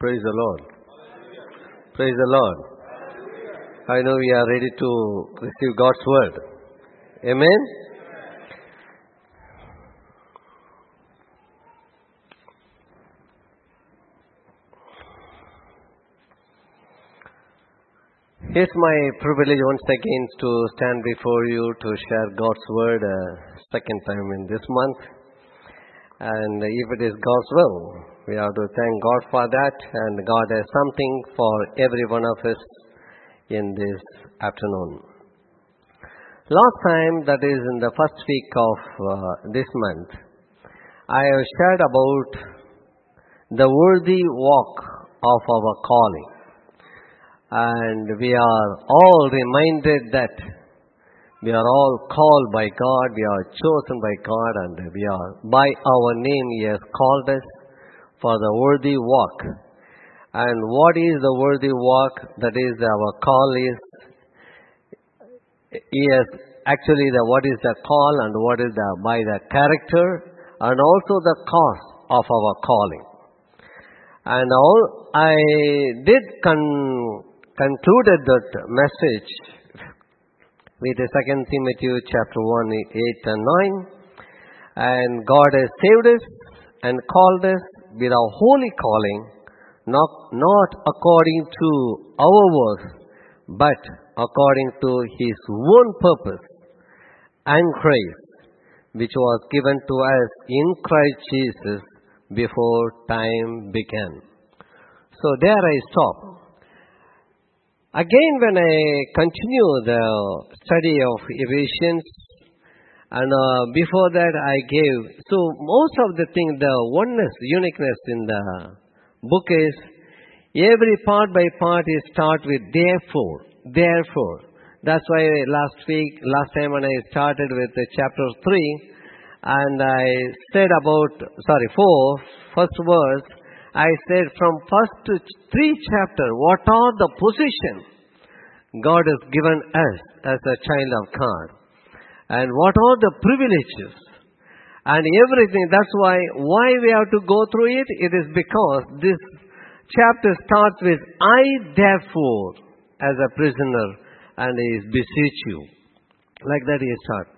Praise the Lord. Praise the Lord. I know we are ready to receive God's word. Amen. It's my privilege once again to stand before you to share God's word a second time in this month. And if it is God's will, we have to thank God for that. And God has something for every one of us in this afternoon. Last time, that is in the first week of uh, this month, I have shared about the worthy walk of our calling. And we are all reminded that we are all called by God, we are chosen by God, and we are by our name He has called us for the worthy walk. And what is the worthy walk? That is our call is yes, actually the what is the call and what is the by the character and also the cause of our calling. And all I did con- concluded that message with the second Timothy chapter 1, 8 and 9. And God has saved us and called us with our holy calling, not, not according to our works, but according to His own purpose and grace, which was given to us in Christ Jesus before time began. So there I stop. Again, when I continue the study of Ephesians, and uh, before that I gave, so most of the thing, the oneness, uniqueness in the book is, every part by part is start with therefore, therefore. That's why last week, last time when I started with the chapter 3, and I said about, sorry, 4, first verse, I said from first to three chapter, what are the position God has given us as a child of God? And what are the privileges? And everything, that's why, why we have to go through it? It is because this chapter starts with, I therefore, as a prisoner, and is beseech you. Like that he starts.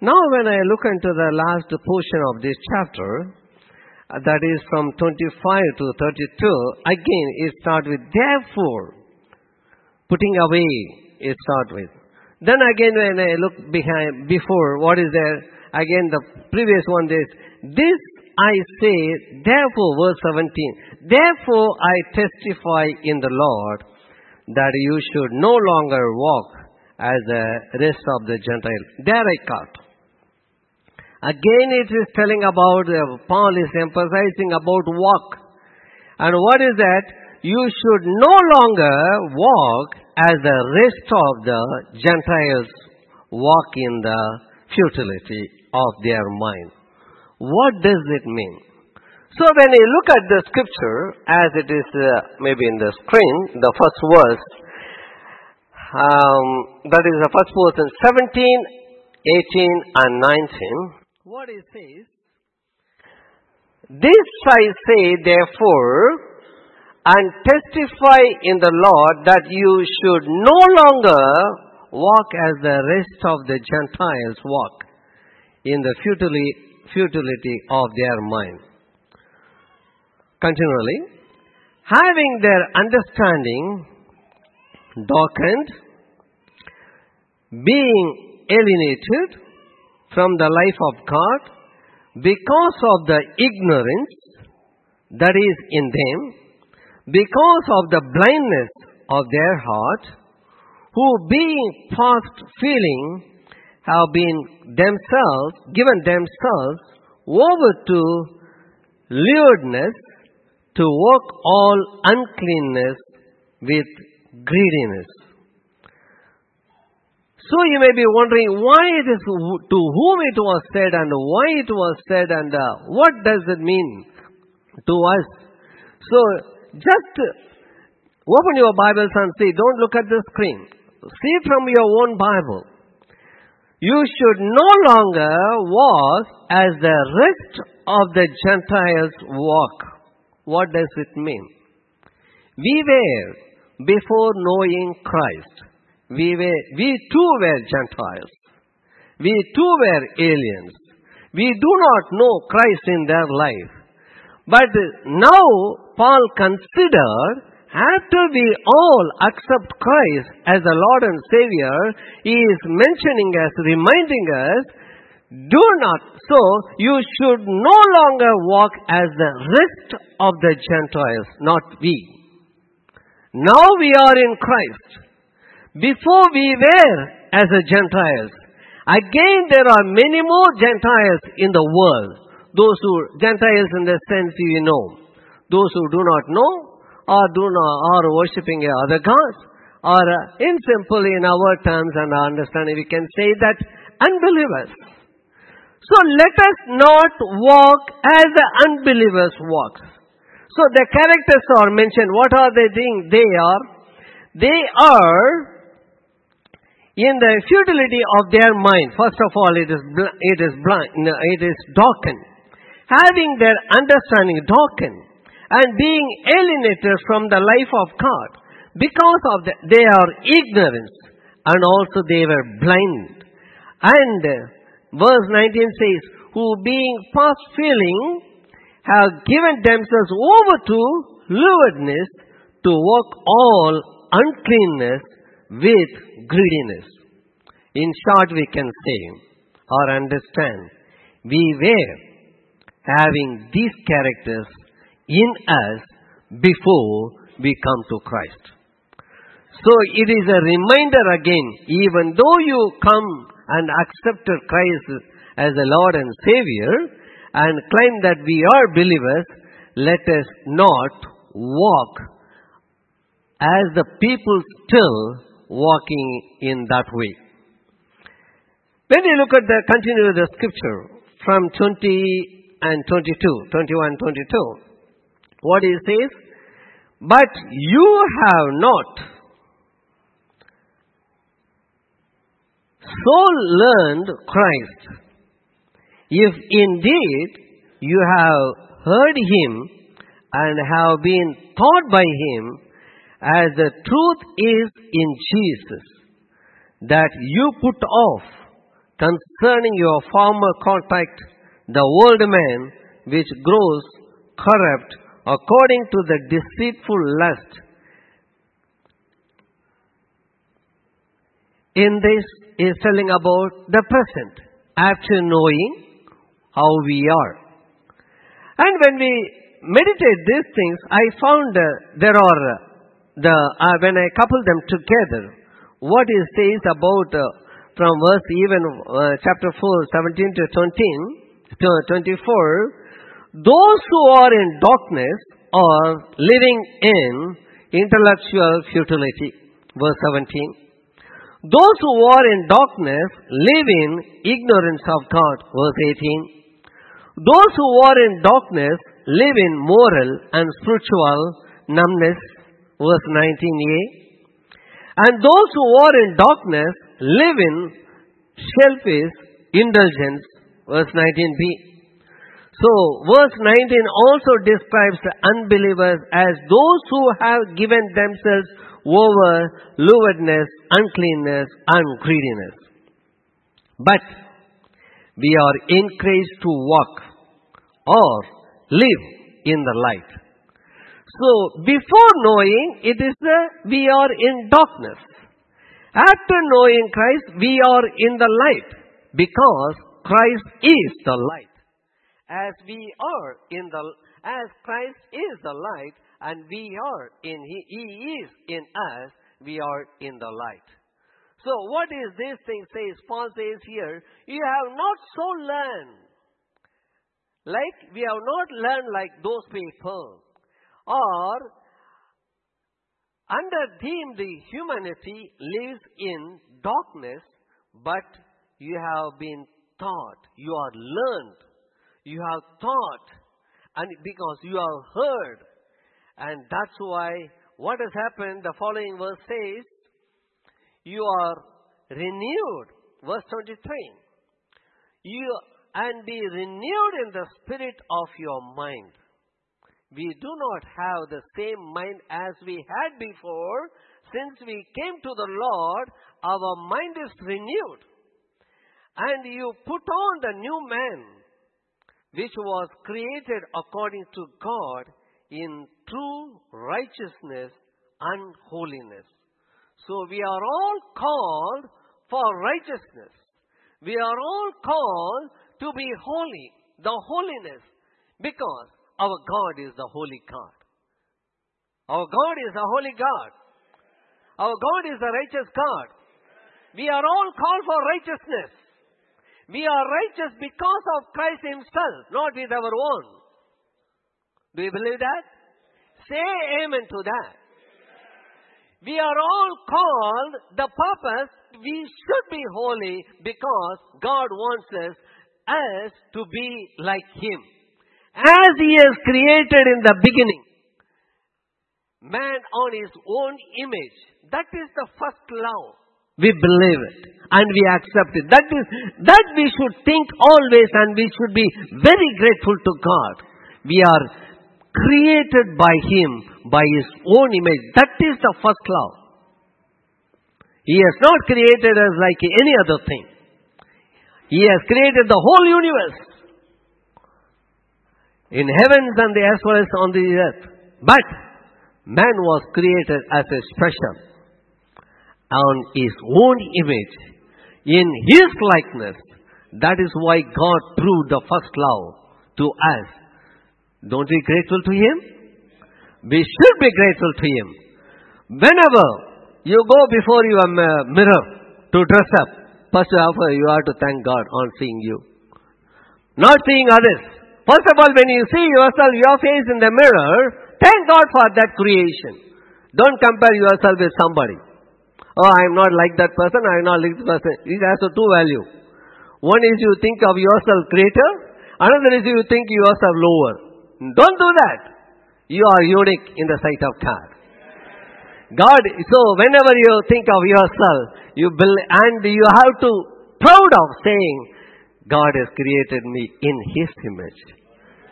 Now when I look into the last portion of this chapter, that is from 25 to 32, again it starts with therefore, putting away it starts with. Then again when I look behind, before, what is there? Again the previous one is, this I say, therefore, verse 17, therefore I testify in the Lord that you should no longer walk as the rest of the Gentiles. There I cut. Again it is telling about, uh, Paul is emphasizing about walk. And what is that? You should no longer walk as the rest of the Gentiles walk in the futility of their mind. What does it mean? So when you look at the scripture, as it is uh, maybe in the screen, the first verse, um, that is the first verse in 17, 18 and 19, what it says, This I say therefore, and testify in the Lord that you should no longer walk as the rest of the Gentiles walk in the futility, of their mind. Continually, having their understanding darkened, being alienated from the life of God because of the ignorance that is in them, because of the blindness of their heart, who being past feeling have been themselves, given themselves over to lewdness to work all uncleanness with greediness. So you may be wondering why it is to whom it was said and why it was said and uh, what does it mean to us. So just open your Bibles and see. Don't look at the screen. See from your own Bible. You should no longer walk as the rest of the Gentiles walk. What does it mean? We were before knowing Christ. We were, we too were Gentiles. We too were aliens. We do not know Christ in their life. But now Paul considered after we all accept Christ as the Lord and Savior, he is mentioning us, reminding us, do not so, you should no longer walk as the rest of the Gentiles, not we. Now we are in Christ. Before we were as a Gentiles. Again there are many more Gentiles in the world. Those who, Gentiles in the sense you know. Those who do not know or do not, are worshipping other gods. Or in simple in our terms and our understanding we can say that unbelievers. So let us not walk as the unbelievers walk. So the characters are mentioned. What are they doing? They are, they are in the futility of their mind. First of all, it is, it is blind, it is darkened. Having their understanding darkened and being alienated from the life of God because of the, their ignorance and also they were blind. And uh, verse 19 says, who being past feeling have given themselves over to lewdness to work all uncleanness with greediness. In short, we can say or understand, we were having these characters in us before we come to Christ. So it is a reminder again, even though you come and accepted Christ as the Lord and Savior and claim that we are believers, let us not walk as the people still walking in that way. When we look at the continue the scripture from 20 and 22, 21 22, what he says, but you have not so learned Christ. If indeed you have heard him and have been taught by him as the truth is in Jesus, that you put off concerning your former contact the old man which grows corrupt according to the deceitful lust. In this is telling about the present after knowing how we are. And when we meditate these things, I found uh, there are uh, the uh, when I couple them together, what it says about uh, from verse even uh, chapter 4, 17 to 20 to 24, those who are in darkness are living in intellectual futility. Verse 17. Those who are in darkness live in ignorance of God. Verse 18. Those who are in darkness live in moral and spiritual numbness. Verse 19a. And those who are in darkness live in selfish indulgence. Verse 19b. So, verse 19 also describes the unbelievers as those who have given themselves over lewdness, uncleanness, and greediness. But we are encouraged to walk or live in the light. So, before knowing, it is we are in darkness. After knowing Christ, we are in the light because Christ is the light. As we are in the, as Christ is the light, and we are in He, He is in us, we are in the light. So what is this thing says? Paul says here, you have not so learned. Like we have not learned like those people. Or under them the humanity lives in darkness, but you have been taught, you are learned, you have taught, and because you have heard, and that's why what has happened, the following verse says, you are renewed. Verse 23. You and be renewed in the spirit of your mind. we do not have the same mind as we had before. Since we came to the Lord, our mind is renewed. And you put on the new man, which was created according to God in true righteousness and holiness. So we are all called for righteousness. We are all called to be holy, the holiness, because our God is the holy God. Our God is the holy God. Our God is the righteous God. We are all called for righteousness. We are righteous because of Christ Himself, not with our own. Do you believe that? Say amen to that. We are all called, the purpose, we should be holy because God wants us, as to be like Him. As He has created in the beginning, man on His own image. That is the first love. We believe it and we accept it. That is, that we should think always and we should be very grateful to God. We are created by Him, by His own image. That is the first law. He has not created us like any other thing. He has created the whole universe. In heavens and as well as on the earth. But man was created as a special on his own image, in his likeness. That is why God proved the first love to us. Don't we grateful to him? We should be grateful to him. Whenever you go before your uh, mirror to dress up, first of all you have to thank God on seeing you. Not seeing others. First of all, when you see yourself, your face in the mirror, thank God for that creation. Don't compare yourself with somebody. Oh, I am not like that person, I am not like this person. It has a two value. One is you think of yourself greater, another is you think yourself lower. Don't do that. You are unique in the sight of God. God, so whenever you think of yourself, you build, and you have to proud of saying, God has created me in His image,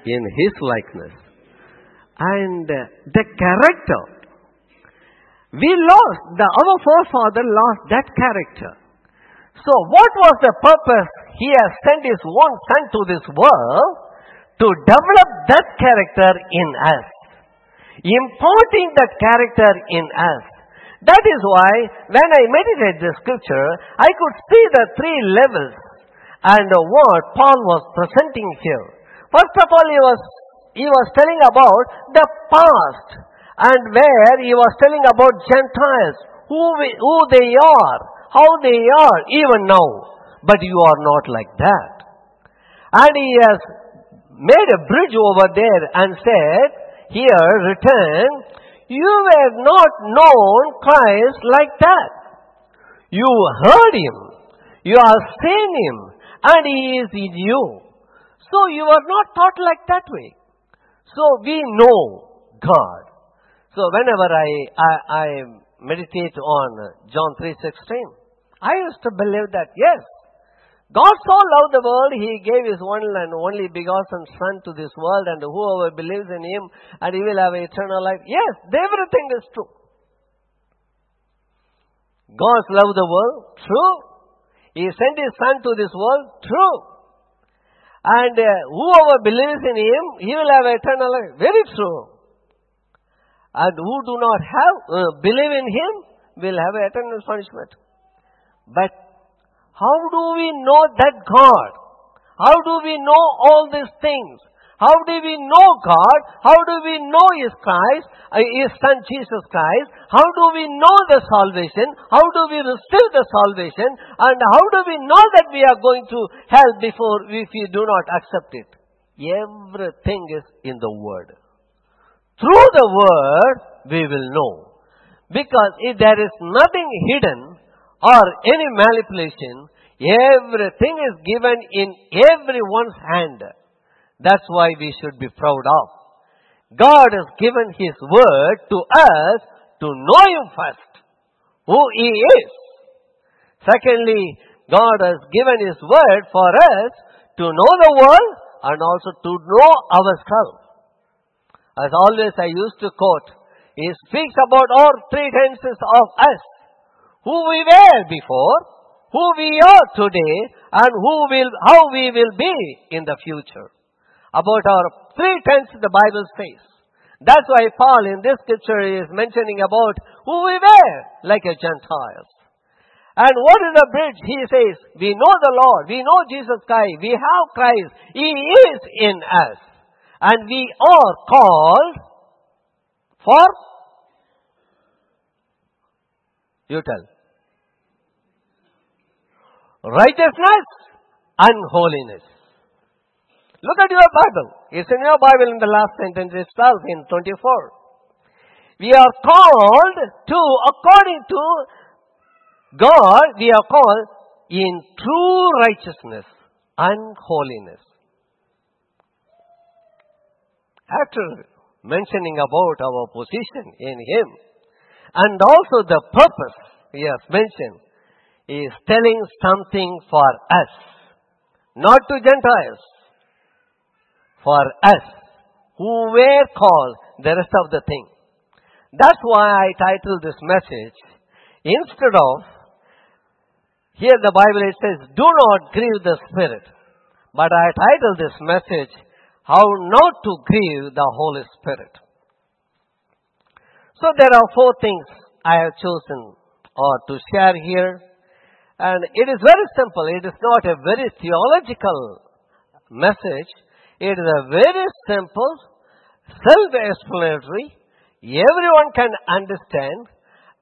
in His likeness. And the character, we lost, the, our forefather lost that character. So what was the purpose? He has sent His one Son to this world to develop that character in us. Imparting that character in us. That is why when I meditate the scripture, I could see the three levels and what Paul was presenting here. First of all, he was, he was telling about the past and where he was telling about Gentiles, who, we, who they are, how they are even now. But you are not like that. And he has made a bridge over there and said, here written, you were not known Christ like that. You heard him. You have seen him and He is in you. So you are not taught like that way. So we know God. So whenever I, I, I meditate on John 3.16, I used to believe that, yes, God so loved the world, He gave His one and only begotten Son to this world, and whoever believes in Him, and He will have eternal life. Yes, everything is true. God loved the world, true. He sent His Son to this world, true. And uh, whoever believes in Him, he will have eternal life. Very true. And who do not have, uh, believe in Him, will have eternal punishment. But how do we know that God? How do we know all these things? How do we know God? How do we know His Christ, uh, His Son Jesus Christ? How do we know the salvation? How do we receive the salvation? And how do we know that we are going to hell before if we do not accept it? Everything is in the Word. Through the Word, we will know. Because if there is nothing hidden or any manipulation, everything is given in everyone's hand. That's why we should be proud of. God has given His word to us to know Him first, who He is. Secondly, God has given His word for us to know the world and also to know ourselves. As always I used to quote, he speaks about all three tenses of us. Who we were before, who we are today, and who will, how we will be in the future. About our three tenses the Bible says. That's why Paul in this scripture is mentioning about who we were, like a Gentiles. And what is the bridge? He says, we know the Lord, we know Jesus Christ, we have Christ, He is in us. And we are called for, you tell, righteousness and holiness. Look at your Bible. It's in your Bible in the last sentence itself in 24. We are called to, according to God, we are called in true righteousness and holiness. After uh, mentioning about our position in Him and also the purpose He has mentioned, He is telling something for us, not to Gentiles, for us who were called the rest of the thing. That's why I titled this message instead of here the Bible it says, do not grieve the Spirit. But I titled this message, How Not to Grieve the Holy Spirit. So there are four things I have chosen or to share here. And it is very simple. It is not a very theological message. It is a very simple, self-explanatory. Everyone can understand.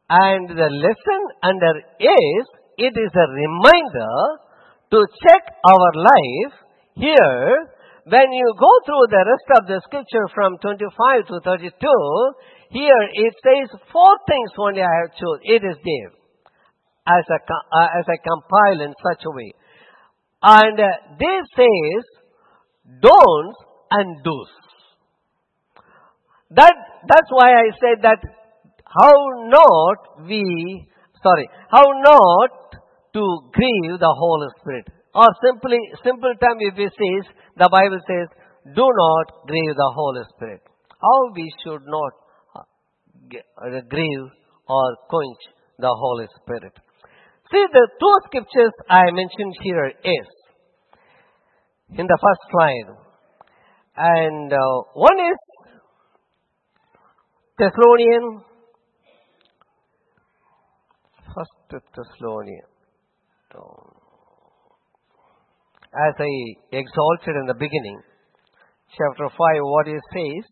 And the lesson under is it is a reminder to check our life here when you go through the rest of the scripture from 25 to 32 here it says four things only i have chosen. It is there as a uh, as i compile in such a way. And uh, this says don'ts and do's. That that's why i said that how not we sorry how not to grieve the Holy Spirit. Or simply, simple term if it says, the Bible says, do not grieve the Holy Spirit. How we should not uh, grieve or quench the Holy Spirit. See, the two scriptures I mentioned here is in the first slide. And uh, one is Thessalonian, First Thessalonian. As I exalted in the beginning, chapter 5, what it says,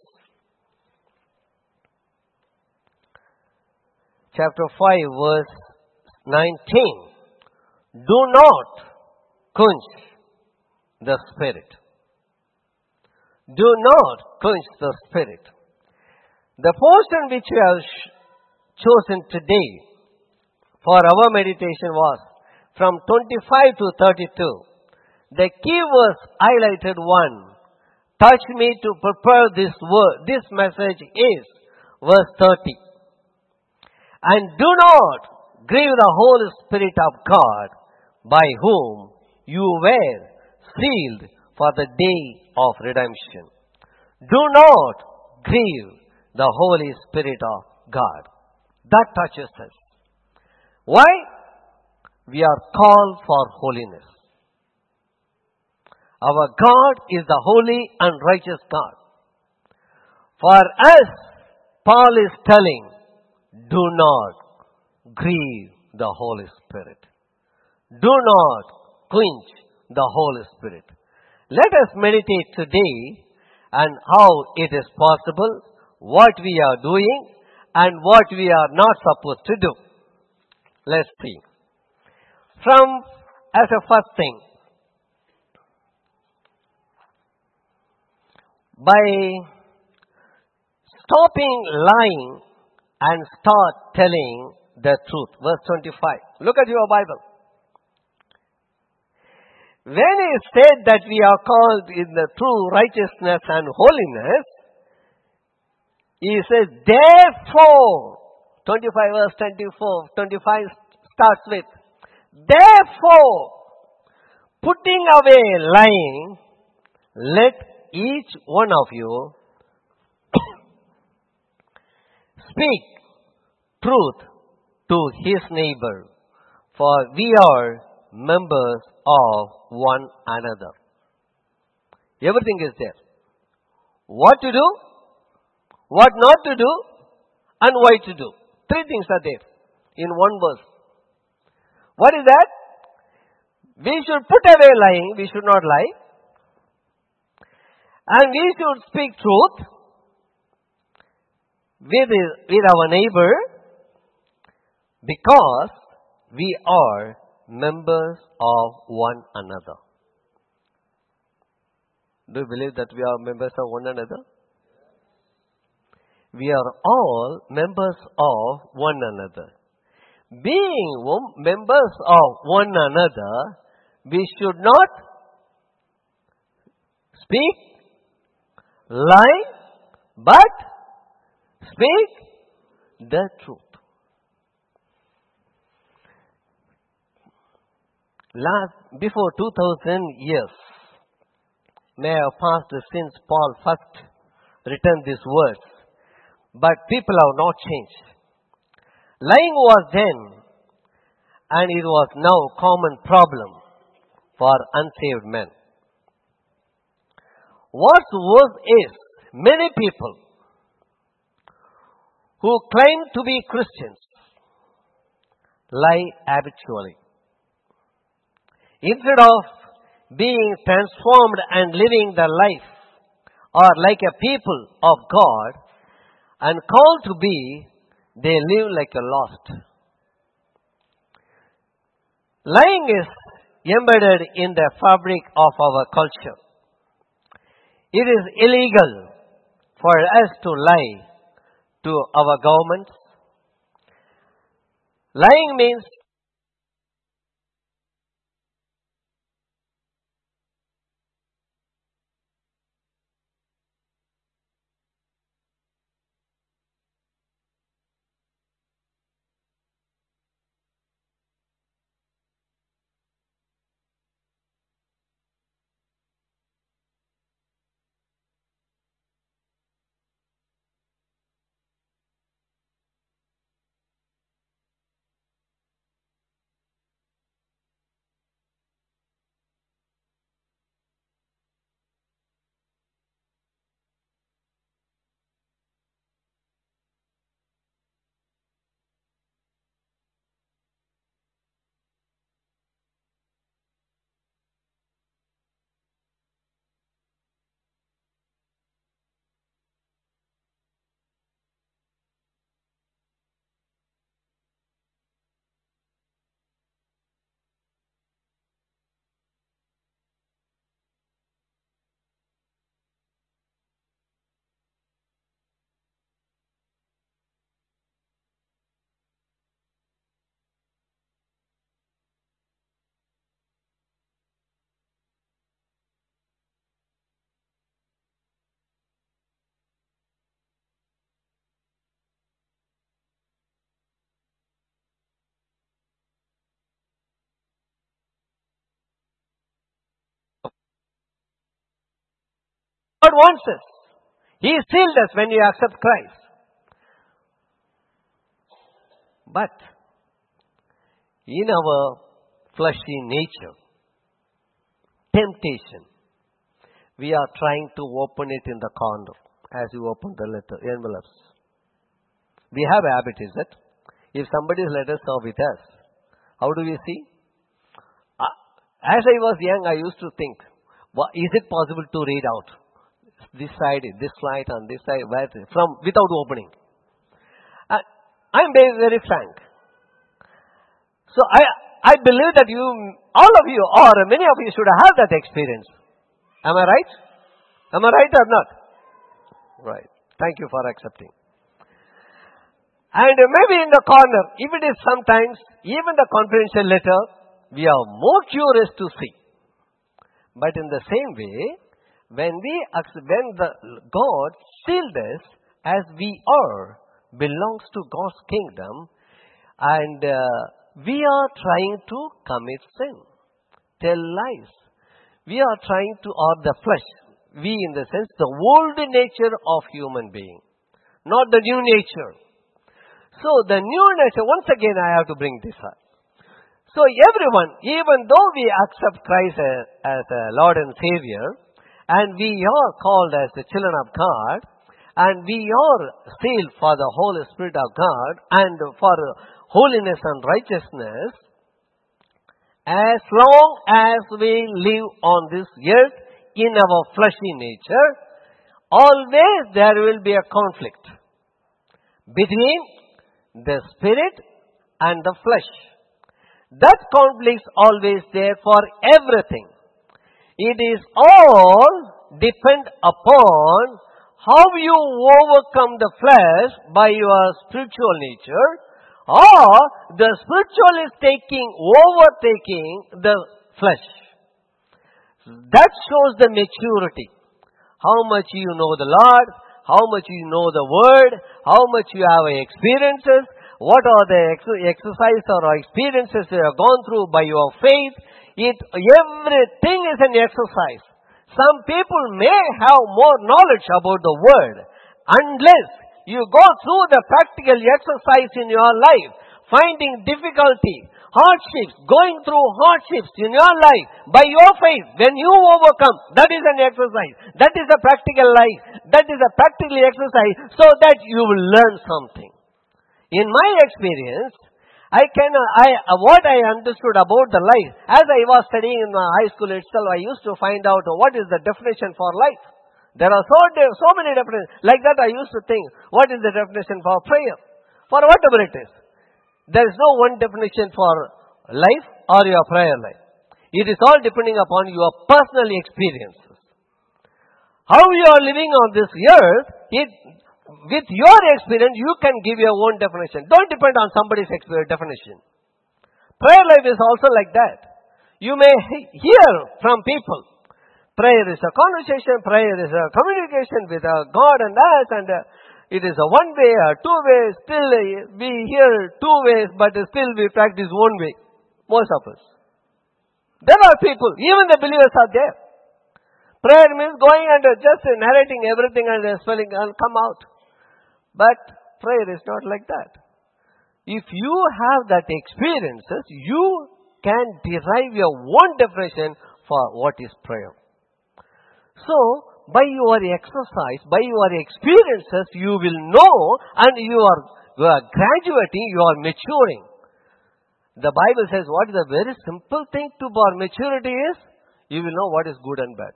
chapter 5, verse 19, do not quench the spirit. Do not quench the spirit. The portion which we have chosen today for our meditation was from 25 to 32. The key verse highlighted one, touch me to prepare this word, this message is verse 30. And do not grieve the Holy Spirit of God by whom you were sealed for the day of redemption. Do not grieve the Holy Spirit of God. That touches us. Why? We are called for holiness. Our God is the holy and righteous God. For us, Paul is telling, do not grieve the Holy Spirit. Do not quench the Holy Spirit. Let us meditate today on how it is possible, what we are doing, and what we are not supposed to do. Let's see. From, as a first thing, by stopping lying and start telling the truth. Verse 25. Look at your Bible. When he said that we are called in the true righteousness and holiness, he says, therefore, 25 verse 24, 25 starts with, therefore, putting away lying, let each one of you speak truth to his neighbor, for we are members of one another. Everything is there. What to do, what not to do, and why to do. Three things are there in one verse. What is that? We should put away lying, we should not lie. And we should speak truth with, with our neighbor because we are members of one another. Do you believe that we are members of one another? We are all members of one another. Being members of one another, we should not speak, lie, but speak the truth. Last, before 2000 years, may have passed since Paul first written these words, but people have not changed. Lying was then, and it was now common problem for unsaved men. What's worse is many people who claim to be Christians lie habitually. Instead of being transformed and living the life or like a people of God and called to be, they live like a lost. Lying is embedded in the fabric of our culture. It is illegal for us to lie to our governments. Lying means God wants us. He sealed us when we accept Christ. But in our fleshy nature, temptation, we are trying to open it in the corner as you open the letter envelopes. We have a habit, is it? If somebody's letters are with us, how do we see? Uh, As I was young, I used to think, is it possible to read out this side, this light, and this side, where, from without opening? Uh, I'm very, very frank. So I, I believe that you, all of you, or many of you should have that experience. Am I right? Am I right or not? Right. Thank you for accepting. And maybe in the corner, if it is sometimes, even the confidential letter, we are more curious to see. But in the same way, when we accept, when the God sealed us as we are, belongs to God's kingdom, and uh, we are trying to commit sin, tell lies. We are trying to, or the flesh, we in the sense, the old nature of human being, not the new nature. So the new nature, once again I have to bring this up. So everyone, even though we accept Christ as, as a Lord and Savior, and we are called as the children of God, and we are sealed for the Holy Spirit of God, and for holiness and righteousness, as long as we live on this earth in our fleshy nature, always there will be a conflict between the spirit and the flesh. That conflict is always there for everything. It is all depend upon how you overcome the flesh by your spiritual nature or the spiritual is taking, overtaking the flesh. That shows the maturity. How much you know the Lord, how much you know the Word, how much you have experiences, what are the ex- exercise or experiences you have gone through by your faith. It, everything is an exercise. Some people may have more knowledge about the Word unless you go through the practical exercise in your life, finding difficulty, hardships, going through hardships in your life by your faith. When you overcome, that is an exercise. That is a practical life. That is a practical exercise so that you will learn something. In my experience, I can, I, what I understood about the life, as I was studying in my high school itself, I used to find out what is the definition for life. There are so, so many definitions. Like that I used to think, what is the definition for prayer? For whatever it is. There is no one definition for life or your prayer life. It is all depending upon your personal experiences. How you are living on this earth, it, with your experience, you can give your own definition. Don't depend on somebody's definition. Prayer life is also like that. You may hear from people. Prayer is a conversation, prayer is a communication with uh, God and us, and uh, it is a one way or two way. Still, we hear two ways, but still we practice one way. Most of us. There are people, even the believers are there. Prayer means going and just narrating everything and spelling and come out. But prayer is not like that. If you have that experiences, you can derive your own definition for what is prayer. So, by your exercise, by your experiences, you will know and you are, you are graduating, you are maturing. The Bible says what is a very simple thing to for maturity is, you will know what is good and bad.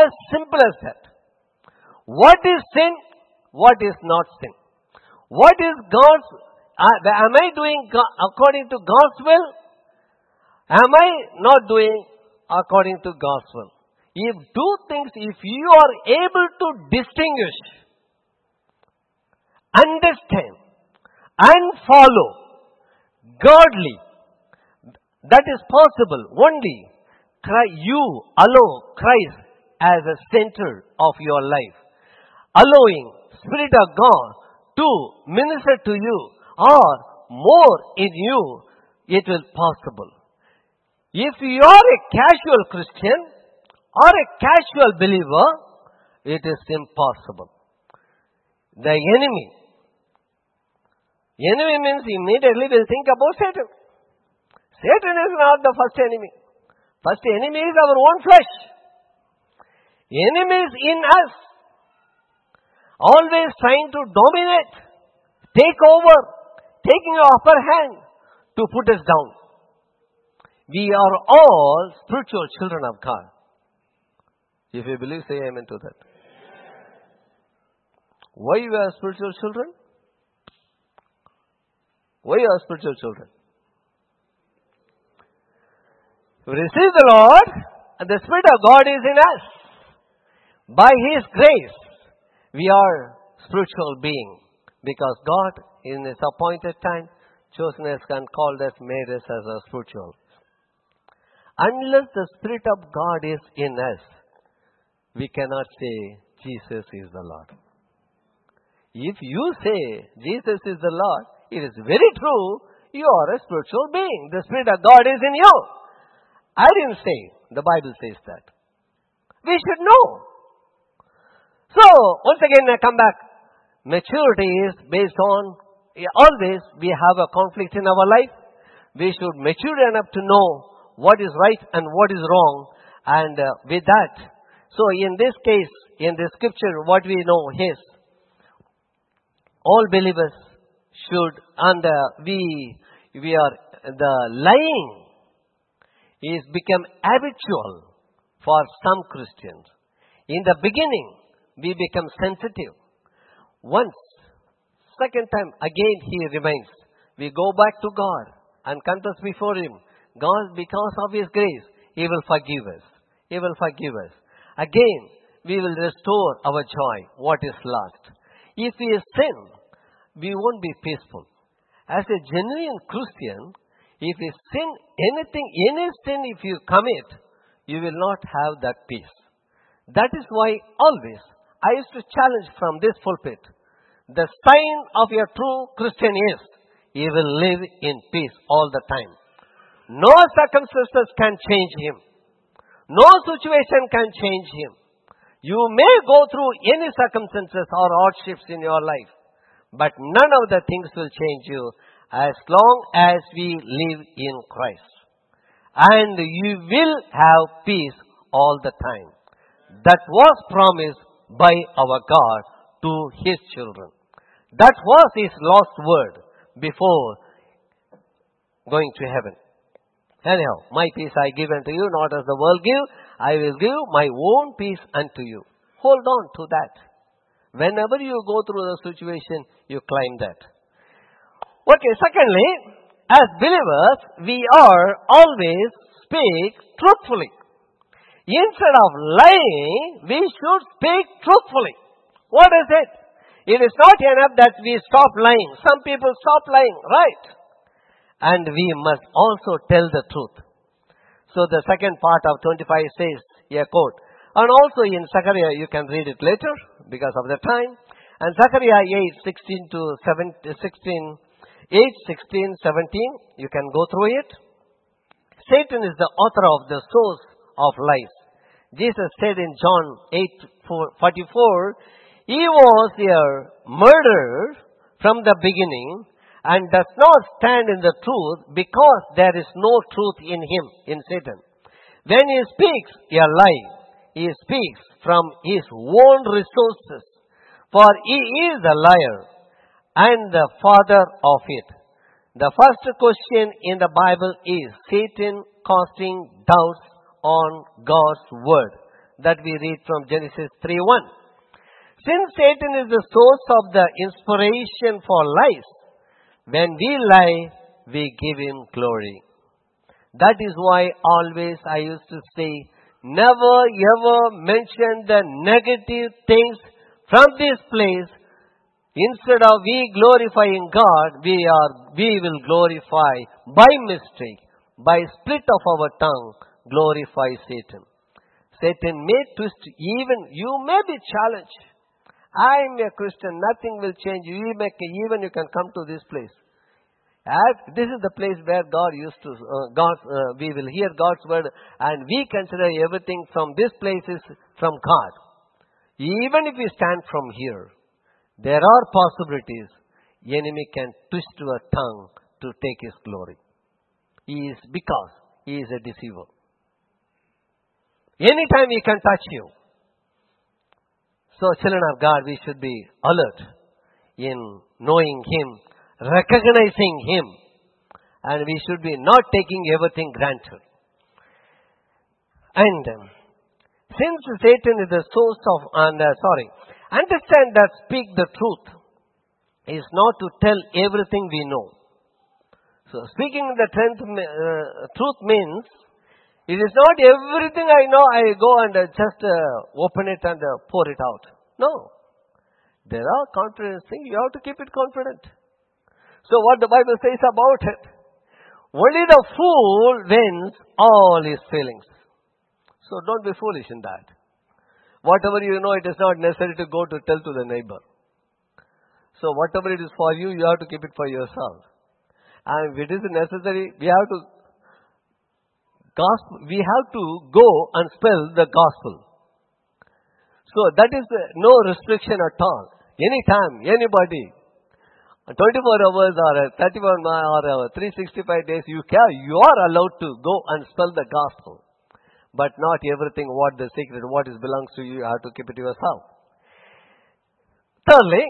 As simple as that. What is sin? What is not sin? What is God's, uh, am I doing according to God's will? Am I not doing according to God's will? If two things, if you are able to distinguish, understand, and follow godly, that is possible only you allow Christ as a center of your life. Allowing Spirit of God to minister to you or more in you, it will possible. If you are a casual Christian or a casual believer, it is impossible. The enemy. Enemy means immediately will think about Satan. Satan is not the first enemy. First enemy is our own flesh. Enemy is in us. Always trying to dominate, take over, taking the upper hand to put us down. We are all spiritual children of God. If you believe, say amen to that. Why you are spiritual children? Why you are spiritual children? We receive the Lord, and the Spirit of God is in us. By His grace, we are spiritual beings because God, in His appointed time, chosen us and called us, made us as a spiritual. Unless the Spirit of God is in us, we cannot say Jesus is the Lord. If you say Jesus is the Lord, it is very true, you are a spiritual being. The Spirit of God is in you. I didn't say, the Bible says that. We should know. So, once again I come back. Maturity is based on, always we have a conflict in our life. We should mature enough to know what is right and what is wrong. And uh, with that, so in this case, in the scripture, what we know is, all believers should, and uh, we, we are, the lying is become habitual for some Christians. In the beginning, we become sensitive. Once, second time, again he remains. We go back to God and confess before Him. God, because of His grace, He will forgive us. He will forgive us. Again, we will restore our joy, what is lost. If we sin, we won't be peaceful. As a genuine Christian, if you sin anything, any sin if you commit, you will not have that peace. That is why always I used to challenge from this pulpit. The sign of your true Christian is he will live in peace all the time. No circumstances can change him. No situation can change him. You may go through any circumstances or hardships in your life, but none of the things will change you as long as we live in Christ. And you will have peace all the time. That was promised by our God to His children. That was His last word before going to heaven. Anyhow, my peace I give unto you, not as the world give. I will give my own peace unto you. Hold on to that. Whenever you go through the situation, you climb that. Okay, secondly, as believers, we are always speak truthfully. Instead of lying, we should speak truthfully. What is it? It is not enough that we stop lying. Some people stop lying, right? And we must also tell the truth. So the second part of 25 says, a quote. And also in Zechariah, you can read it later because of the time. And Zechariah 8, 16 to 17, 16, 8, 16, 17, you can go through it. Satan is the author of the source of lies. Jesus said in John 8, 44, he was a murderer from the beginning and does not stand in the truth because there is no truth in him, in Satan. When he speaks a lie, he speaks from his own resources, for he is a liar and the father of it. The first question in the Bible is Satan casting doubts on God's word that we read from Genesis 3:1. Since Satan is the source of the inspiration for lies, when we lie, we give him glory. That is why always I used to say, never ever mention the negative things from this place. Instead of we glorifying God, we are, we will glorify by mistake, by split of our tongue, glorify Satan. Satan may twist even, you may be challenged. I am a Christian, nothing will change you. Even, even you can come to this place. As this is the place where God used to, uh, God, uh, we will hear God's word and we consider everything from this place is from God. Even if we stand from here, there are possibilities The enemy can twist your tongue to take his glory. He is because he is a deceiver. Anytime he can touch you. So children of God, we should be alert in knowing him recognizing Him, and we should be not taking everything granted. And um, since Satan is the source of, and uh, sorry, understand that speak the truth is not to tell everything we know. So speaking the truth, uh, truth means it is not everything I know I go and just uh, open it and uh, pour it out. No. There are confidence things. You have to keep it confident. So what the Bible says about it? Only the fool wins all his feelings. So don't be foolish in that. Whatever you know, it is not necessary to go to tell to the neighbor. So whatever it is for you, you have to keep it for yourself. And if it is necessary, we have to gospel, we have to go and spell the gospel. So that is no restriction at all. anytime, anybody. 24 hours or uh, 31 mi- or uh, 365 days, you can, you are allowed to go and spell the gospel. But not everything what the secret, what is belongs to you, you have to keep it yourself. Thirdly,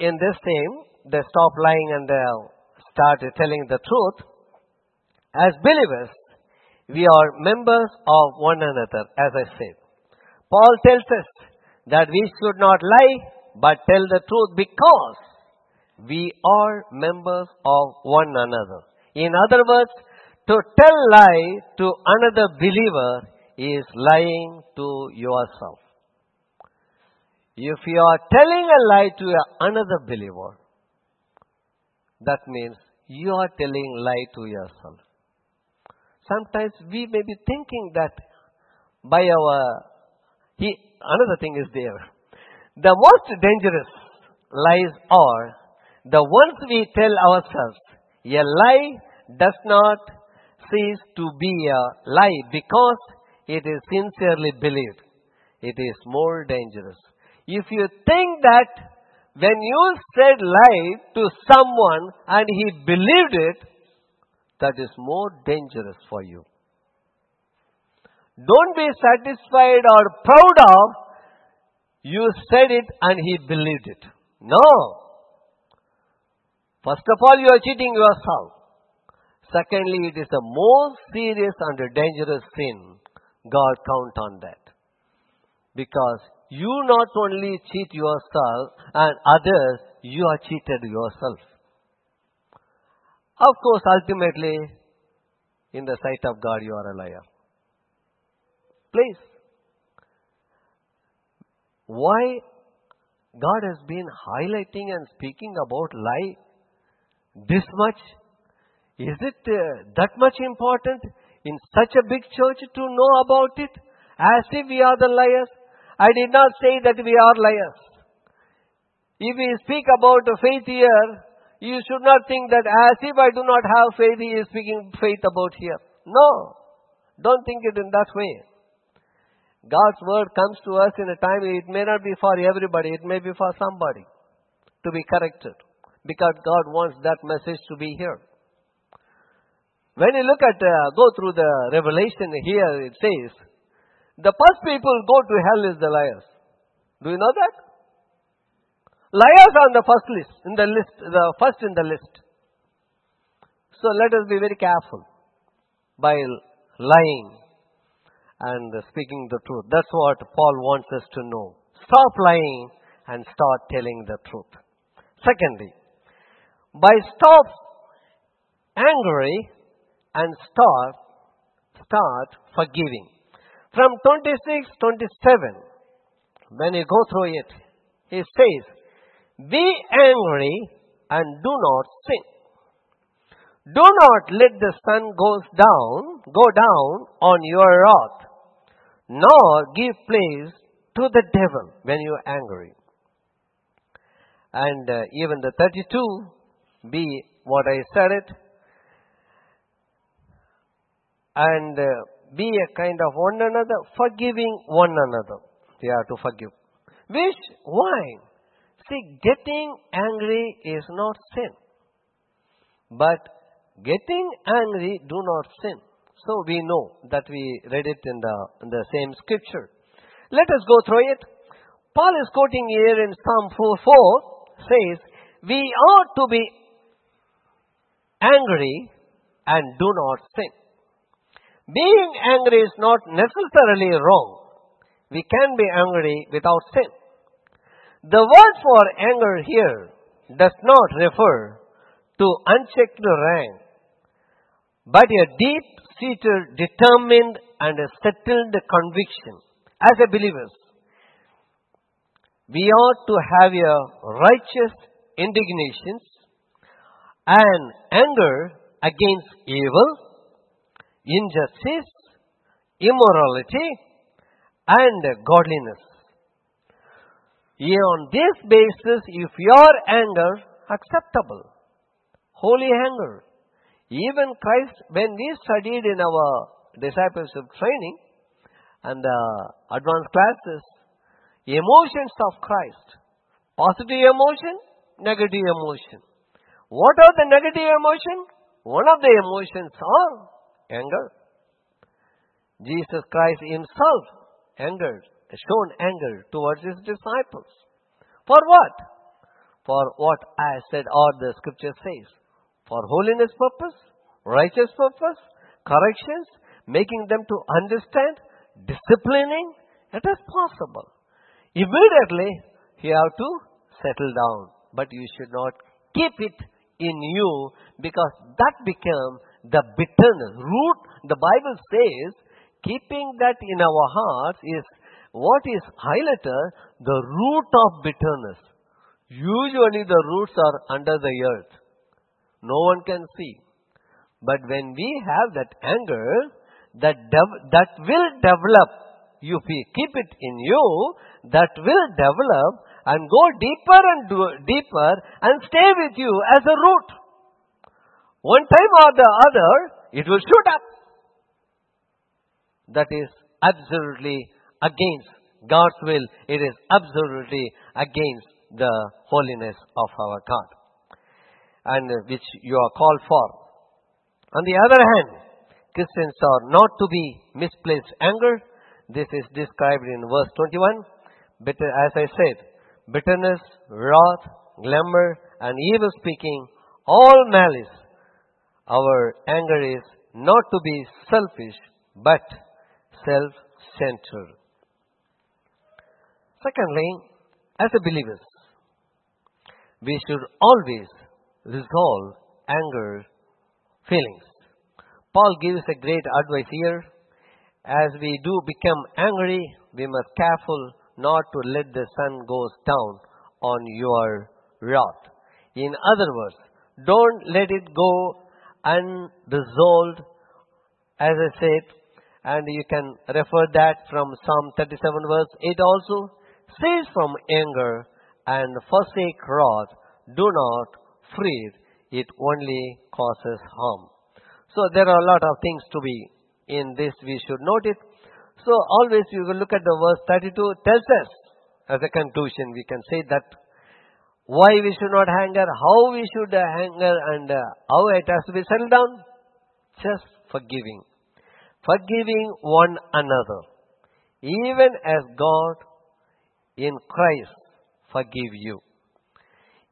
in this theme, they stop lying and they start telling the truth. As believers, we are members of one another, as I said. Paul tells us that we should not lie, but tell the truth because we are members of one another. In other words, to tell lie to another believer is lying to yourself. If you are telling a lie to another believer, that means you are telling lie to yourself. Sometimes we may be thinking that by our he, another thing is there. The most dangerous lies are the ones we tell ourselves. A lie does not cease to be a lie because it is sincerely believed. It is more dangerous. If you think that when you said lie to someone and he believed it, that is more dangerous for you. Don't be satisfied or proud of you said it and he believed it. No. First of all, you are cheating yourself. Secondly, it is the most serious and a dangerous sin. God count on that. Because you not only cheat yourself and others, you are cheated yourself. Of course, ultimately, in the sight of God, you are a liar. Please. Why God has been highlighting and speaking about lie this much? Is it uh, that much important in such a big church to know about it? As if we are the liars? I did not say that we are liars. If we speak about faith here, you should not think that as if I do not have faith, he is speaking faith about here. No. Don't think it in that way. God's word comes to us in a time, it may not be for everybody, it may be for somebody to be corrected. Because God wants that message to be here. When you look at, uh, go through the revelation here, it says, the first people go to hell is the liars. Do you know that? Liars are on the first list, in the list, the first in the list. So let us be very careful by lying and speaking the truth. That's what Paul wants us to know. Stop lying and start telling the truth. Secondly, by stop angry and start start forgiving. From 26, 27, when you go through it, he says, Be angry and do not sin. Do not let the sun goes down, go down on your wrath, nor give place to the devil when you are angry. And uh, even the 32, be what I said it, and uh, be a kind of one another, forgiving one another. We are to forgive. Which, why? See, getting angry is not sin. But getting angry do not sin. So we know that we read it in the, in the same scripture. Let us go through it. Paul is quoting here in Psalm 4, 4 says, We ought to be angry and do not sin. Being angry is not necessarily wrong. We can be angry without sin. The word for anger here does not refer to unchecked wrath, but a deep seated, determined, and a settled conviction. As a believers, we ought to have a righteous indignations and anger against evil, injustice, immorality, and godliness. On this basis, if your anger acceptable, holy anger, even Christ, when we studied in our discipleship training and the advanced classes, emotions of Christ, Positive emotion, negative emotion. What are the negative emotion? One of the emotions are anger. Jesus Christ himself angered, shown anger towards his disciples. For what? For what I said or the scripture says. For holiness purpose, righteous purpose, corrections, making them to understand, disciplining, it is possible. Immediately, you have to settle down. But you should not keep it in you because that become the bitterness. Root, the Bible says, keeping that in our hearts is what is highlighted, the root of bitterness. Usually the roots are under the earth. No one can see. But when we have that anger, that, dev- that will develop. If we keep it in you, that will develop and go deeper and do- deeper and stay with you as a root. One time or the other, it will shoot up. That is absolutely against God's will. It is absolutely against the holiness of our God. And which you are called for. On the other hand, Christians are not to be misplaced anger. This is described in verse 21. Bitter, as I said, bitterness, wrath, glamour, and evil speaking, all malice. Our anger is not to be selfish, but self-centered. Secondly, as a believers, we should always resolve anger feelings. Paul gives a great advice here. As we do become angry, we must careful not to let the sun goes down on your wrath. In other words, don't let it go unresolved, as I said, and you can refer that from Psalm 37 verse 8 also. Cease from anger and forsake wrath. Do not fret, it only causes harm. So there are a lot of things to be in this, we should note it. So always you will look at the verse 32 tells us as a conclusion, we can say that why we should not anger, how we should anger and how it has to be settled down. Just forgiving. Forgiving one another. Even as God in Christ forgive you.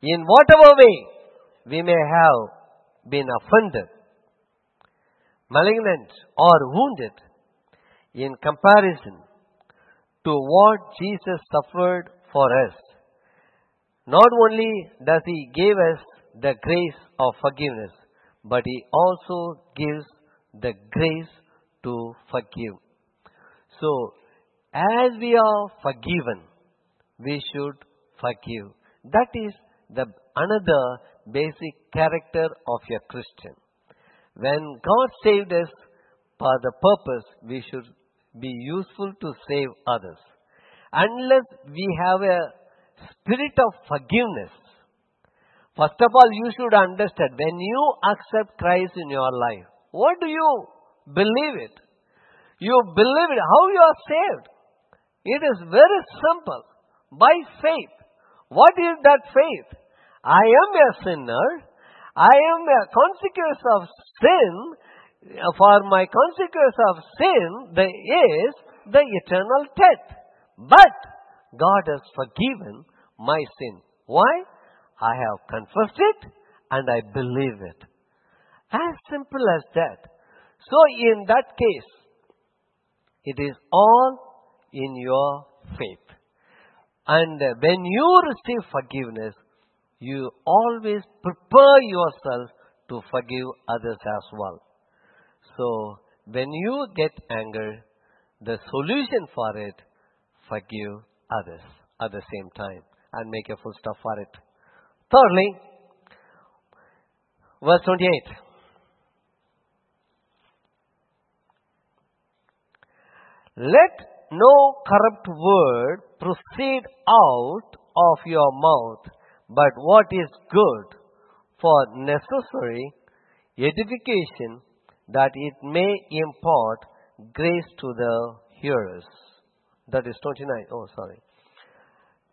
In whatever way we may have been offended, malignant or wounded in comparison to what Jesus suffered for us. Not only does He give us the grace of forgiveness, but He also gives the grace to forgive. So, as we are forgiven, we should forgive. That is the another basic character of a Christian. When God saved us for the purpose, we should be useful to save others. Unless we have a spirit of forgiveness, first of all, you should understand when you accept Christ in your life, what do you believe it? You believe it. How you are saved? It is very simple. By faith. What is that faith? I am a sinner. I am a consequence of sin. For my consequence of sin there is the eternal death. But God has forgiven my sin. Why? I have confessed it and I believe it. As simple as that. So in that case, it is all in your faith. And when you receive forgiveness, you always prepare yourself to forgive others as well. So, when you get anger, the solution for it, forgive others at the same time and make a full stop for it. Thirdly, verse 28. Let no corrupt word proceed out of your mouth, but what is good for necessary edification, that it may impart grace to the hearers. That is 29. Oh, sorry.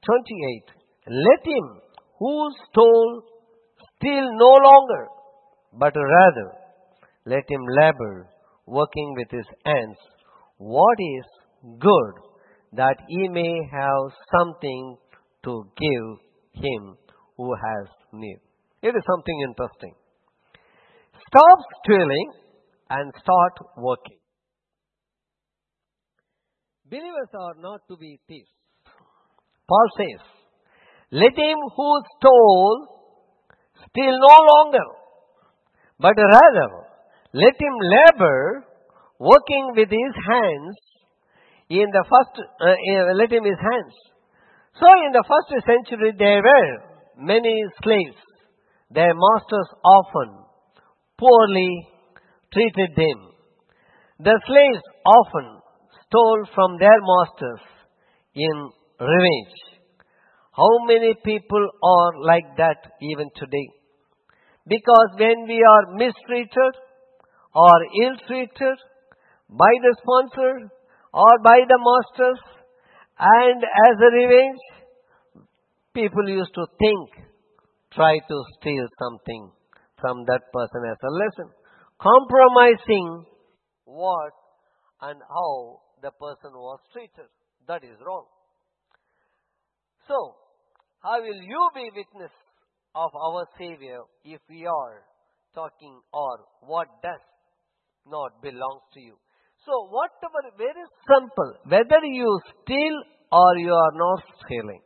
28. let him who stole steal no longer, but rather let him labor, working with his hands, what is good, that he may have something to give him who has need. It is something interesting. Stop stealing and start working. Believers are not to be thieves. Paul says, Let him who stole steal no longer, but rather let him labor, working with his hands in the first, uh, let him his hands. So in the first century there were many slaves. Their masters often poorly treated them. The slaves often stole from their masters in revenge. How many people are like that even today? Because when we are mistreated or ill treated by the sponsor or by the masters and as a revenge, people used to think, try to steal something from that person as a lesson. Compromising what and how the person was treated. That is wrong. So, how will you be witness of our Savior if we are talking or what does not belongs to you? So, whatever, very simple, whether you steal or you are not stealing.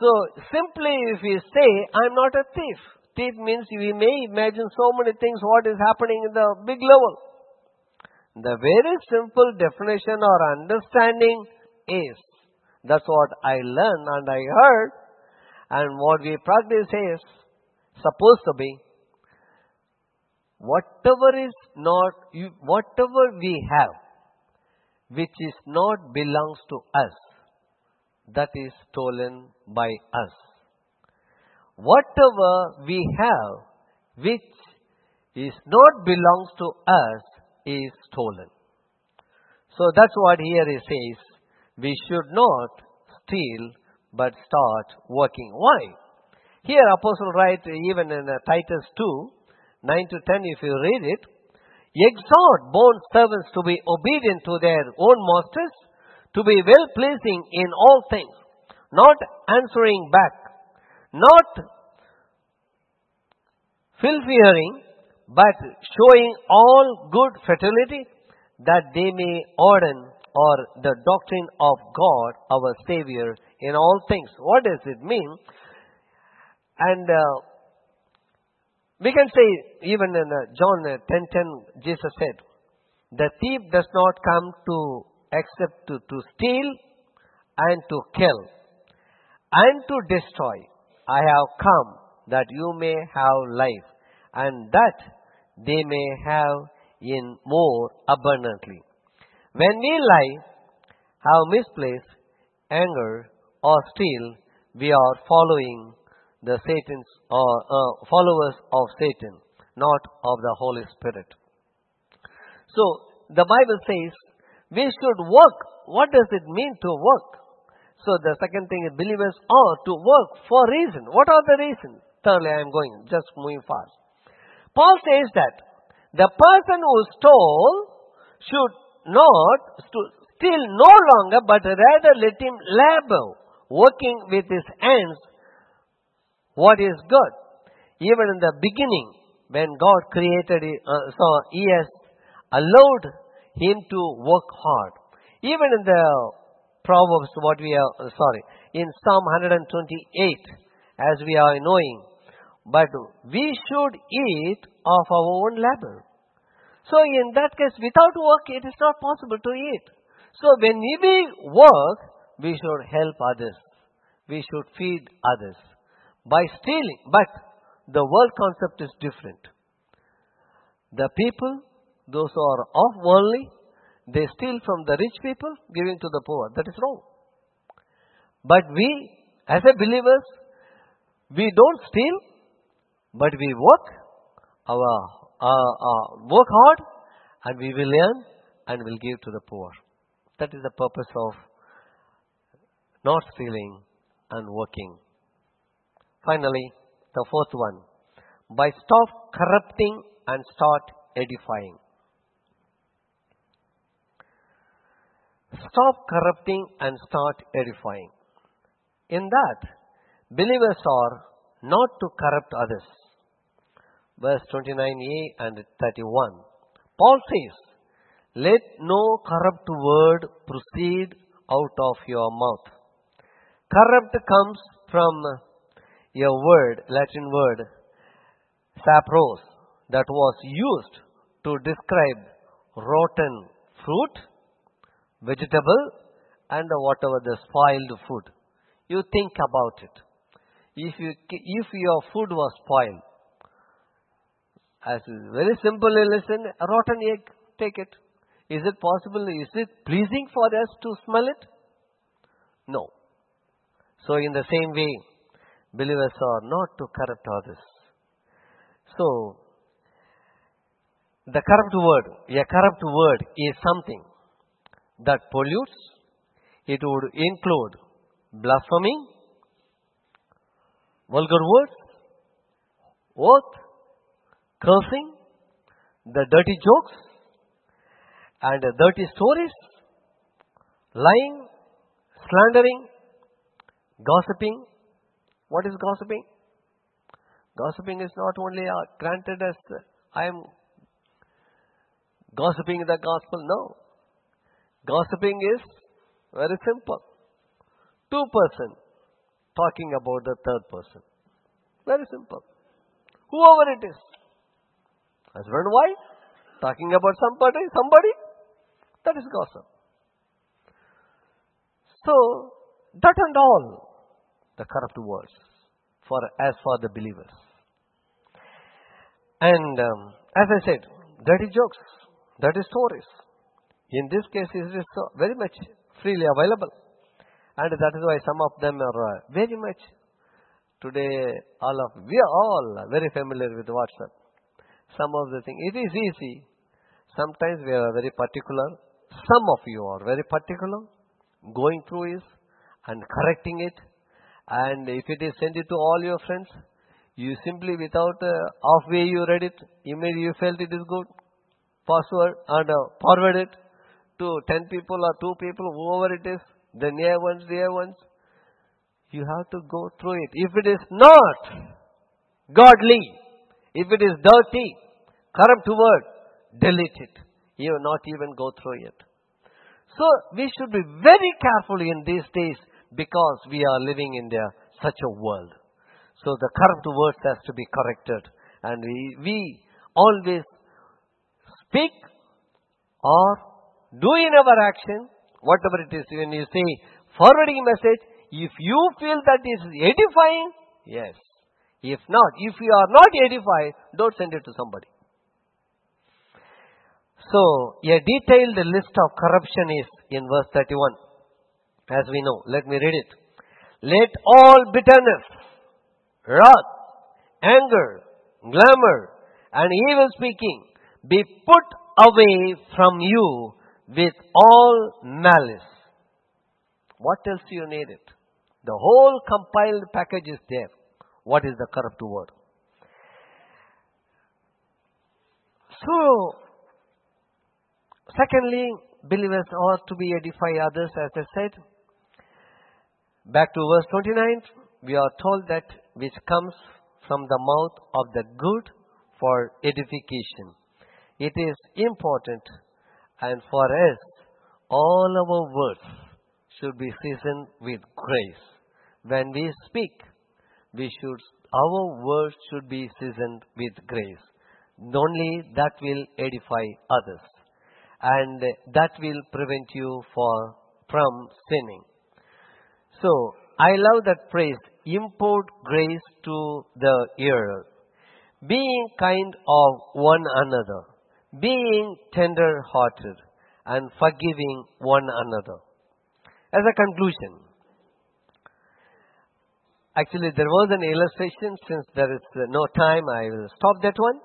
So, simply if we say, I'm not a thief. Thief means we may imagine so many things what is happening in the big level. The very simple definition or understanding is that's what I learned and I heard, and what we practice is supposed to be whatever is not, you, whatever we have, which is not belongs to us, that is stolen by us. Whatever we have, which is not belongs to us, is stolen. So that's what here he says. We should not steal, but start working. Why? Here Apostle writes even in uh, Titus 2, 9 to 10 if you read it, exhort bond servants to be obedient to their own masters, to be well pleasing in all things, not answering back, not filtering, but showing all good fertility, that they may ordain or the doctrine of God, our Savior, in all things. What does it mean? And uh, we can say, even in uh, John 10:10, Jesus said, "The thief does not come to except to, to steal and to kill and to destroy. I have come that you may have life, and that they may have in more abundantly." When we lie, have misplaced anger, or steal, we are following the Satan's or uh, followers of Satan, not of the Holy Spirit. So the Bible says we should work. What does it mean to work? So the second thing is believers are to work for reason. What are the reasons? Thirdly, I am going just moving fast. Paul says that the person who stole should not steal no longer, but rather let him labor, working with his hands what is good. Even in the beginning, when God created uh, so He has allowed him to work hard. Even in the Proverbs, what we are, uh, sorry, in Psalm 128, as we are knowing, but we should eat of our own labor. So in that case, without work, it is not possible to eat. So when we work, we should help others. We should feed others by stealing. But the world concept is different. The people, those who are of worldly, they steal from the rich people, giving to the poor. That is wrong. But we, as a believers, we don't steal, but we work our work hard, and we will earn and will give to the poor. That is the purpose of not stealing and working Finally, the fourth one. By stop corrupting and start edifying. Stop corrupting and start edifying. In that, believers are not to corrupt others. Verse 29a and 31. Paul says, Let no corrupt word proceed out of your mouth. Corrupt comes from a word, Latin word, sapros, that was used to describe rotten fruit, vegetable, and whatever the spoiled food. You think about it. If you if your food was spoiled, as very simply listen, a rotten egg, take it. Is it possible? Is it pleasing for us to smell it? No. So in the same way, believers are not to corrupt others. So, the corrupt word, a corrupt word is something that pollutes. It would include blasphemy, vulgar words, oath, cursing, the dirty jokes, and dirty stories, lying, slandering, gossiping. What is gossiping? Gossiping is not only uh, granted as I am gossiping the gospel. No. Gossiping is very simple. Two person talking about the third person. Very simple. Whoever it is. Husband and wife talking about somebody, somebody. That is gossip. So, that and all the corrupt words for as for the believers. And um, as I said, dirty jokes, dirty stories. In this case, it is very much freely available. And that is why some of them are uh, very much today, all of, we are all very familiar with WhatsApp. Some of the things, it is easy. Sometimes we are very particular. Some of you are very particular, going through it and correcting it. And if it is sent it to all your friends, you simply without uh, halfway you read it, immediately you felt it is good, password and uh, forward it to 10 people or 2 people, whoever it is, the near ones, the dear ones. You have to go through it. If it is not godly, if it is dirty, corrupt word, delete it. You will not even go through it. So we should be very careful in these days because we are living in the, such a world. So the corrupt words has to be corrected. And we, we always speak or do in our action, whatever it is, when you say forwarding message, if you feel that is edifying, yes. If not, if you are not edified, don't send it to somebody. So, a detailed list of corruption is in verse 31. As we know, let me read it. Let all bitterness, wrath, anger, glamour, and evil speaking be put away from you with all malice. What else do you need it? The whole compiled package is there. What is the corrupt word? So, secondly, believers ought to be edify others, as I said. Back to verse 29, we are told that which comes from the mouth of the good for edification. It is important, and for us, all our words should be seasoned with grace. When we speak, we should our words should be seasoned with grace. Only that will edify others, and that will prevent you for from sinning. So I love that phrase. Import grace to the ear, being kind of one another, being tender-hearted, and forgiving one another. As a conclusion, actually there was an illustration. Since there is no time, I will stop that one.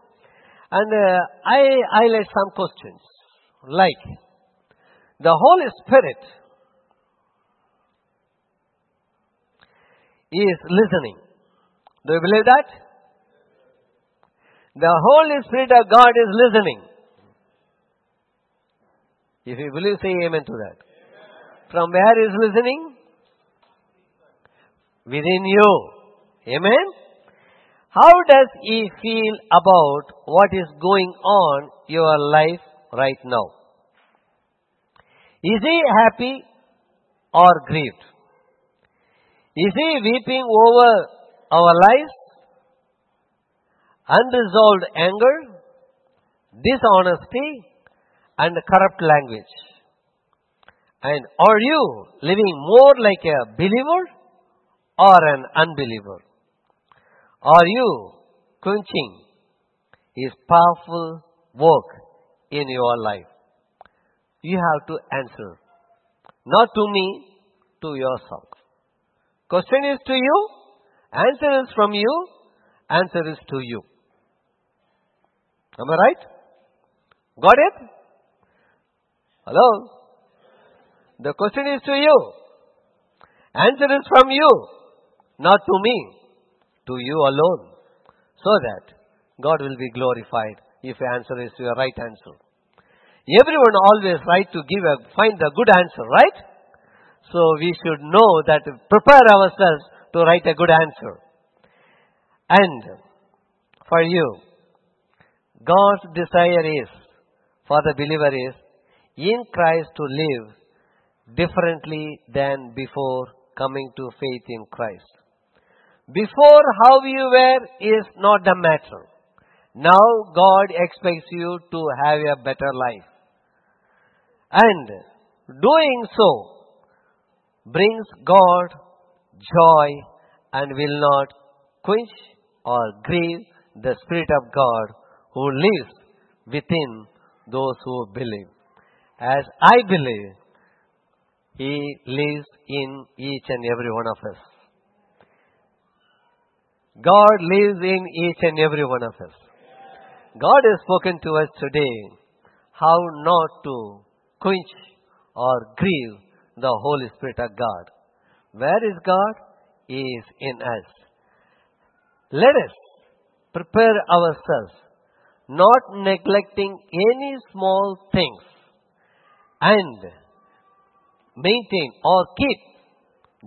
And uh, I highlight some questions like the Holy Spirit is listening Do you believe that? The Holy Spirit of God is listening. If you believe, say amen to that. From where is listening? Within you. Amen? How does he feel about what is going on your life right now? Is he happy or grieved? Is he weeping over our lives? Unresolved anger, dishonesty, and corrupt language. And are you living more like a believer or an unbeliever? Are you quenching his powerful work in your life? You have to answer. Not to me, to yourself. Question is to you, answer is from you, answer is to you. Am I right? Got it? Hello? The question is to you. Answer is from you, not to me, to you alone. So that God will be glorified if the answer is your right answer. Everyone always right to give a, find the good answer, right? So we should know that prepare ourselves to write a good answer. And for you, God's desire is, for the believer is, in Christ to live differently than before coming to faith in Christ. Before how you were is not the matter. Now God expects you to have a better life. And doing so brings God joy and will not quench or grieve the Spirit of God who lives within those who believe. As I believe, He lives in each and every one of us. God lives in each and every one of us. God has spoken to us today how not to quench or grieve the Holy Spirit of God. Where is God? He is in us. Let us prepare ourselves, not neglecting any small things, and maintain or keep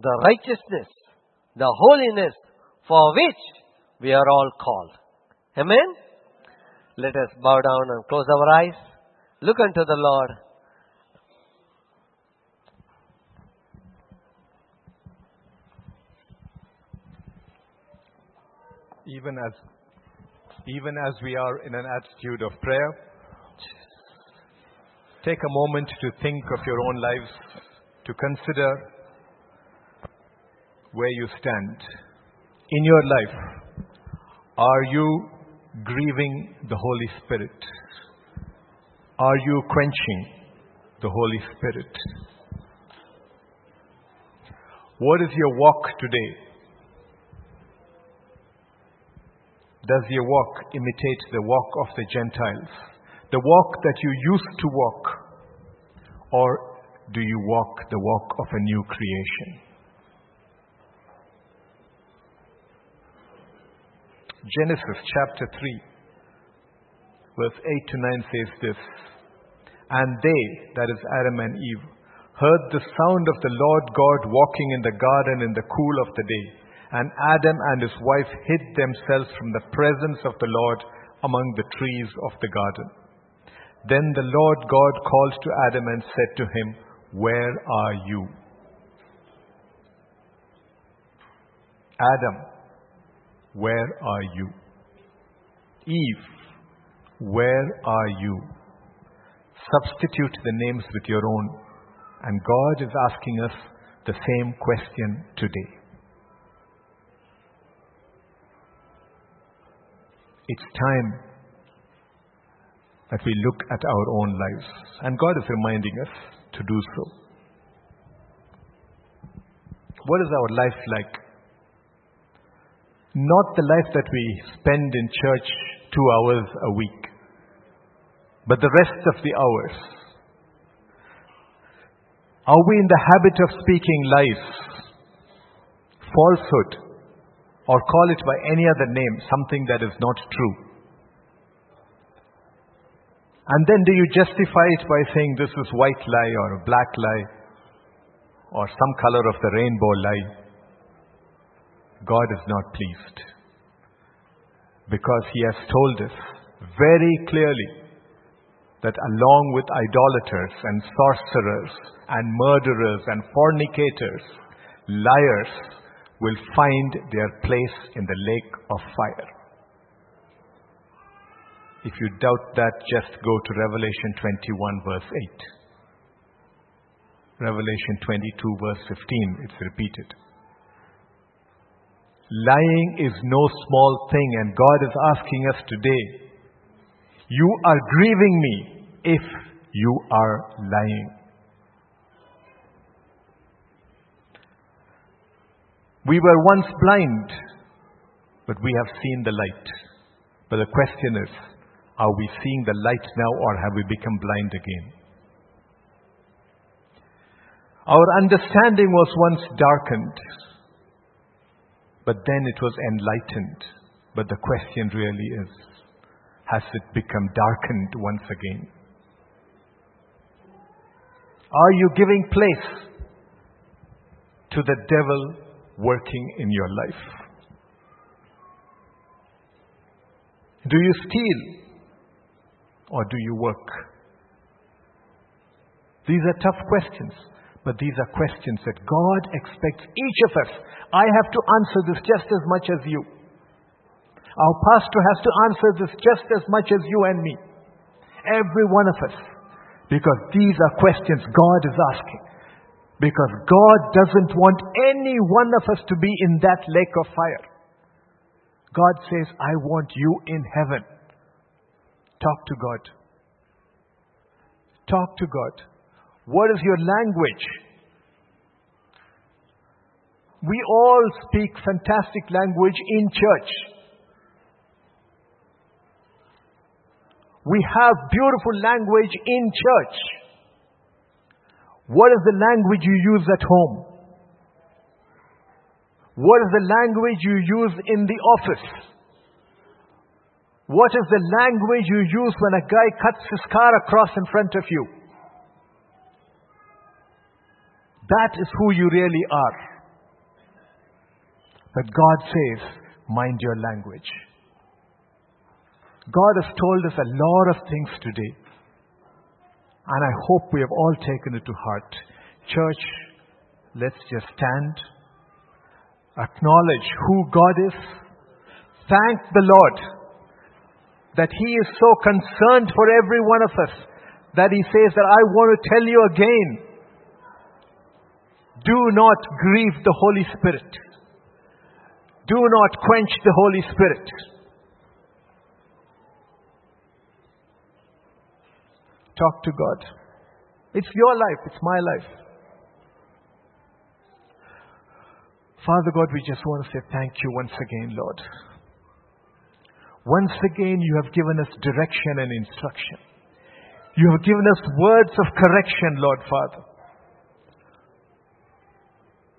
the righteousness, the holiness for which we are all called. Amen? Let us bow down and close our eyes. Look unto the Lord. Even as even as we are in an attitude of prayer take a moment to think of your own lives to consider where you stand. In your life are you grieving the holy spirit? Are you quenching the holy spirit? What is your walk today Does your walk imitate the walk of the Gentiles? The walk that you used to walk? Or do you walk the walk of a new creation? Genesis chapter 3, verse 8 to 9 says this And they, that is Adam and Eve, heard the sound of the Lord God walking in the garden in the cool of the day. And Adam and his wife hid themselves from the presence of the Lord among the trees of the garden. Then the Lord God called to Adam and said to him, Where are you? Adam, where are you? Eve, where are you? Substitute the names with your own. And God is asking us the same question today. It's time that we look at our own lives. And God is reminding us to do so. What is our life like? Not the life that we spend in church two hours a week, but the rest of the hours. Are we in the habit of speaking lies, falsehood, or call it by any other name, something that is not true. And then do you justify it by saying this is white lie or a black lie or some color of the rainbow lie? God is not pleased because He has told us very clearly that along with idolaters and sorcerers and murderers and fornicators, liars will find their place in the lake of fire. If you doubt that, just go to Revelation 21, verse 8. Revelation 22, verse 15, it's repeated. Lying is no small thing, and God is asking us today, You are grieving me if you are lying. We were once blind, but we have seen the light. But the question is, are we seeing the light now or have we become blind again? Our understanding was once darkened, but then it was enlightened. But the question really is, has it become darkened once again? Are you giving place to the devil working in your life? Do you steal or do you work? These are tough questions, but these are questions that God expects each of us. I have to answer this just as much as you. Our pastor has to answer this just as much as you and me. Every one of us. Because these are questions God is asking. Because God doesn't want any one of us to be in that lake of fire. God says, I want you in heaven. Talk to God. Talk to God. What is your language? We all speak fantastic language in church. We have beautiful language in church. What is the language you use at home? What is the language you use in the office? What is the language you use when a guy cuts his car across in front of you? That is who you really are. But God says, mind your language. God has told us a lot of things today. And I hope we have all taken it to heart. Church, let's just stand, acknowledge who God is, thank the Lord that He is so concerned for every one of us that He says that I want to tell you again do not grieve the Holy Spirit. Do not quench the Holy Spirit. Talk to God. It's your life, it's my life. Father God, we just want to say thank you once again, Lord. Once again, you have given us direction and instruction. You have given us words of correction, Lord Father.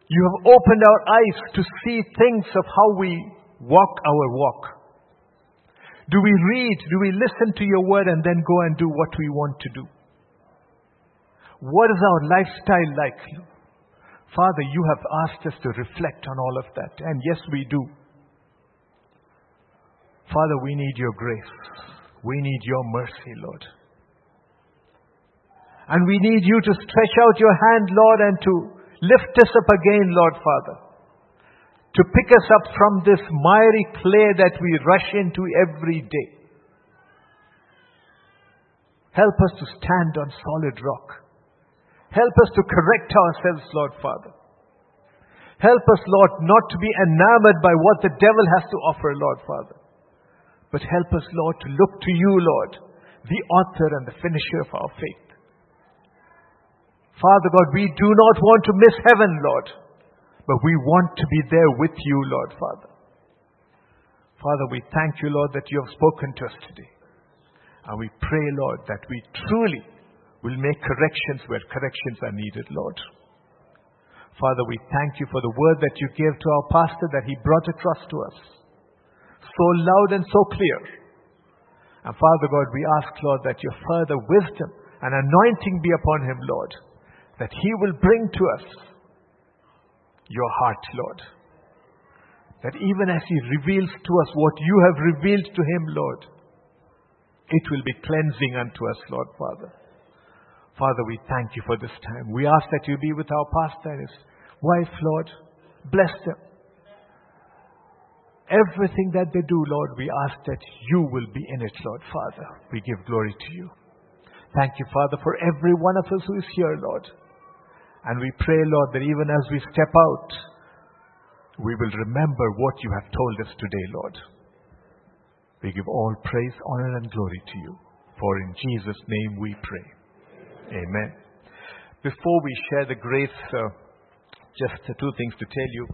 You have opened our eyes to see things of how we walk our walk. Do we read? Do we listen to your word and then go and do what we want to do? What is our lifestyle like? Father, you have asked us to reflect on all of that. And yes, we do. Father, we need your grace. We need your mercy, Lord. And we need you to stretch out your hand, Lord, and to lift us up again, Lord Father to pick us up from this miry clay that we rush into every day. Help us to stand on solid rock. Help us to correct ourselves, Lord Father. Help us, Lord, not to be enamored by what the devil has to offer, Lord Father. But help us, Lord, to look to you, Lord, the author and the finisher of our faith. Father God, we do not want to miss heaven, Lord. But we want to be there with you, Lord Father. Father, we thank you, Lord, that you have spoken to us today. And we pray, Lord, that we truly will make corrections where corrections are needed, Lord. Father, we thank you for the word that you gave to our pastor that he brought across to us. So loud and so clear. And Father God, we ask, Lord, that your further wisdom and anointing be upon him, Lord, that he will bring to us your heart, Lord. That even as he reveals to us what you have revealed to him, Lord, it will be cleansing unto us, Lord Father. Father, we thank you for this time. We ask that you be with our pastor and his wife, Lord. Bless them. Everything that they do, Lord, we ask that you will be in it, Lord Father. We give glory to you. Thank you, Father, for every one of us who is here, Lord. And we pray, Lord, that even as we step out, we will remember what you have told us today, Lord. We give all praise, honor, and glory to you. For in Jesus' name we pray. Amen. Before we share the grace, uh, just two things to tell you.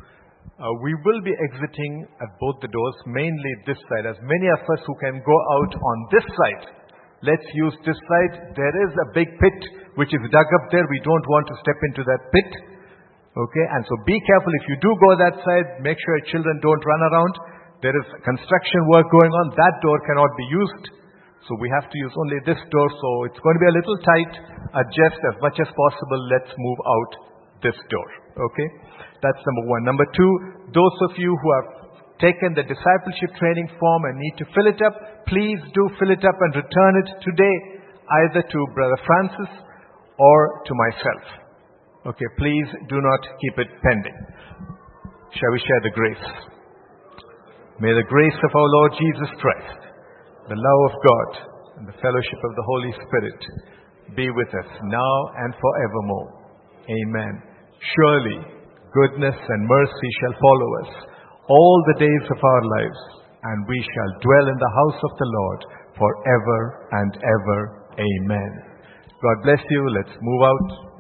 Uh, we will be exiting at both the doors, mainly this side. As many of us who can go out on this side, let's use this side. There is a big pit which is dug up there. We don't want to step into that pit. Okay, and so be careful if you do go that side, make sure children don't run around. There is construction work going on. That door cannot be used. So we have to use only this door. So it's going to be a little tight. Adjust as much as possible. Let's move out this door. Okay? That's number one. Number two, those of you who have taken the discipleship training form and need to fill it up, please do fill it up and return it today, either to Brother Francis or to myself. Okay, please do not keep it pending. Shall we share the grace? May the grace of our Lord Jesus Christ, the love of God, and the fellowship of the Holy Spirit be with us now and forevermore. Amen. Surely goodness and mercy shall follow us all the days of our lives, and we shall dwell in the house of the Lord forever and ever. Amen. God bless you. Let's move out.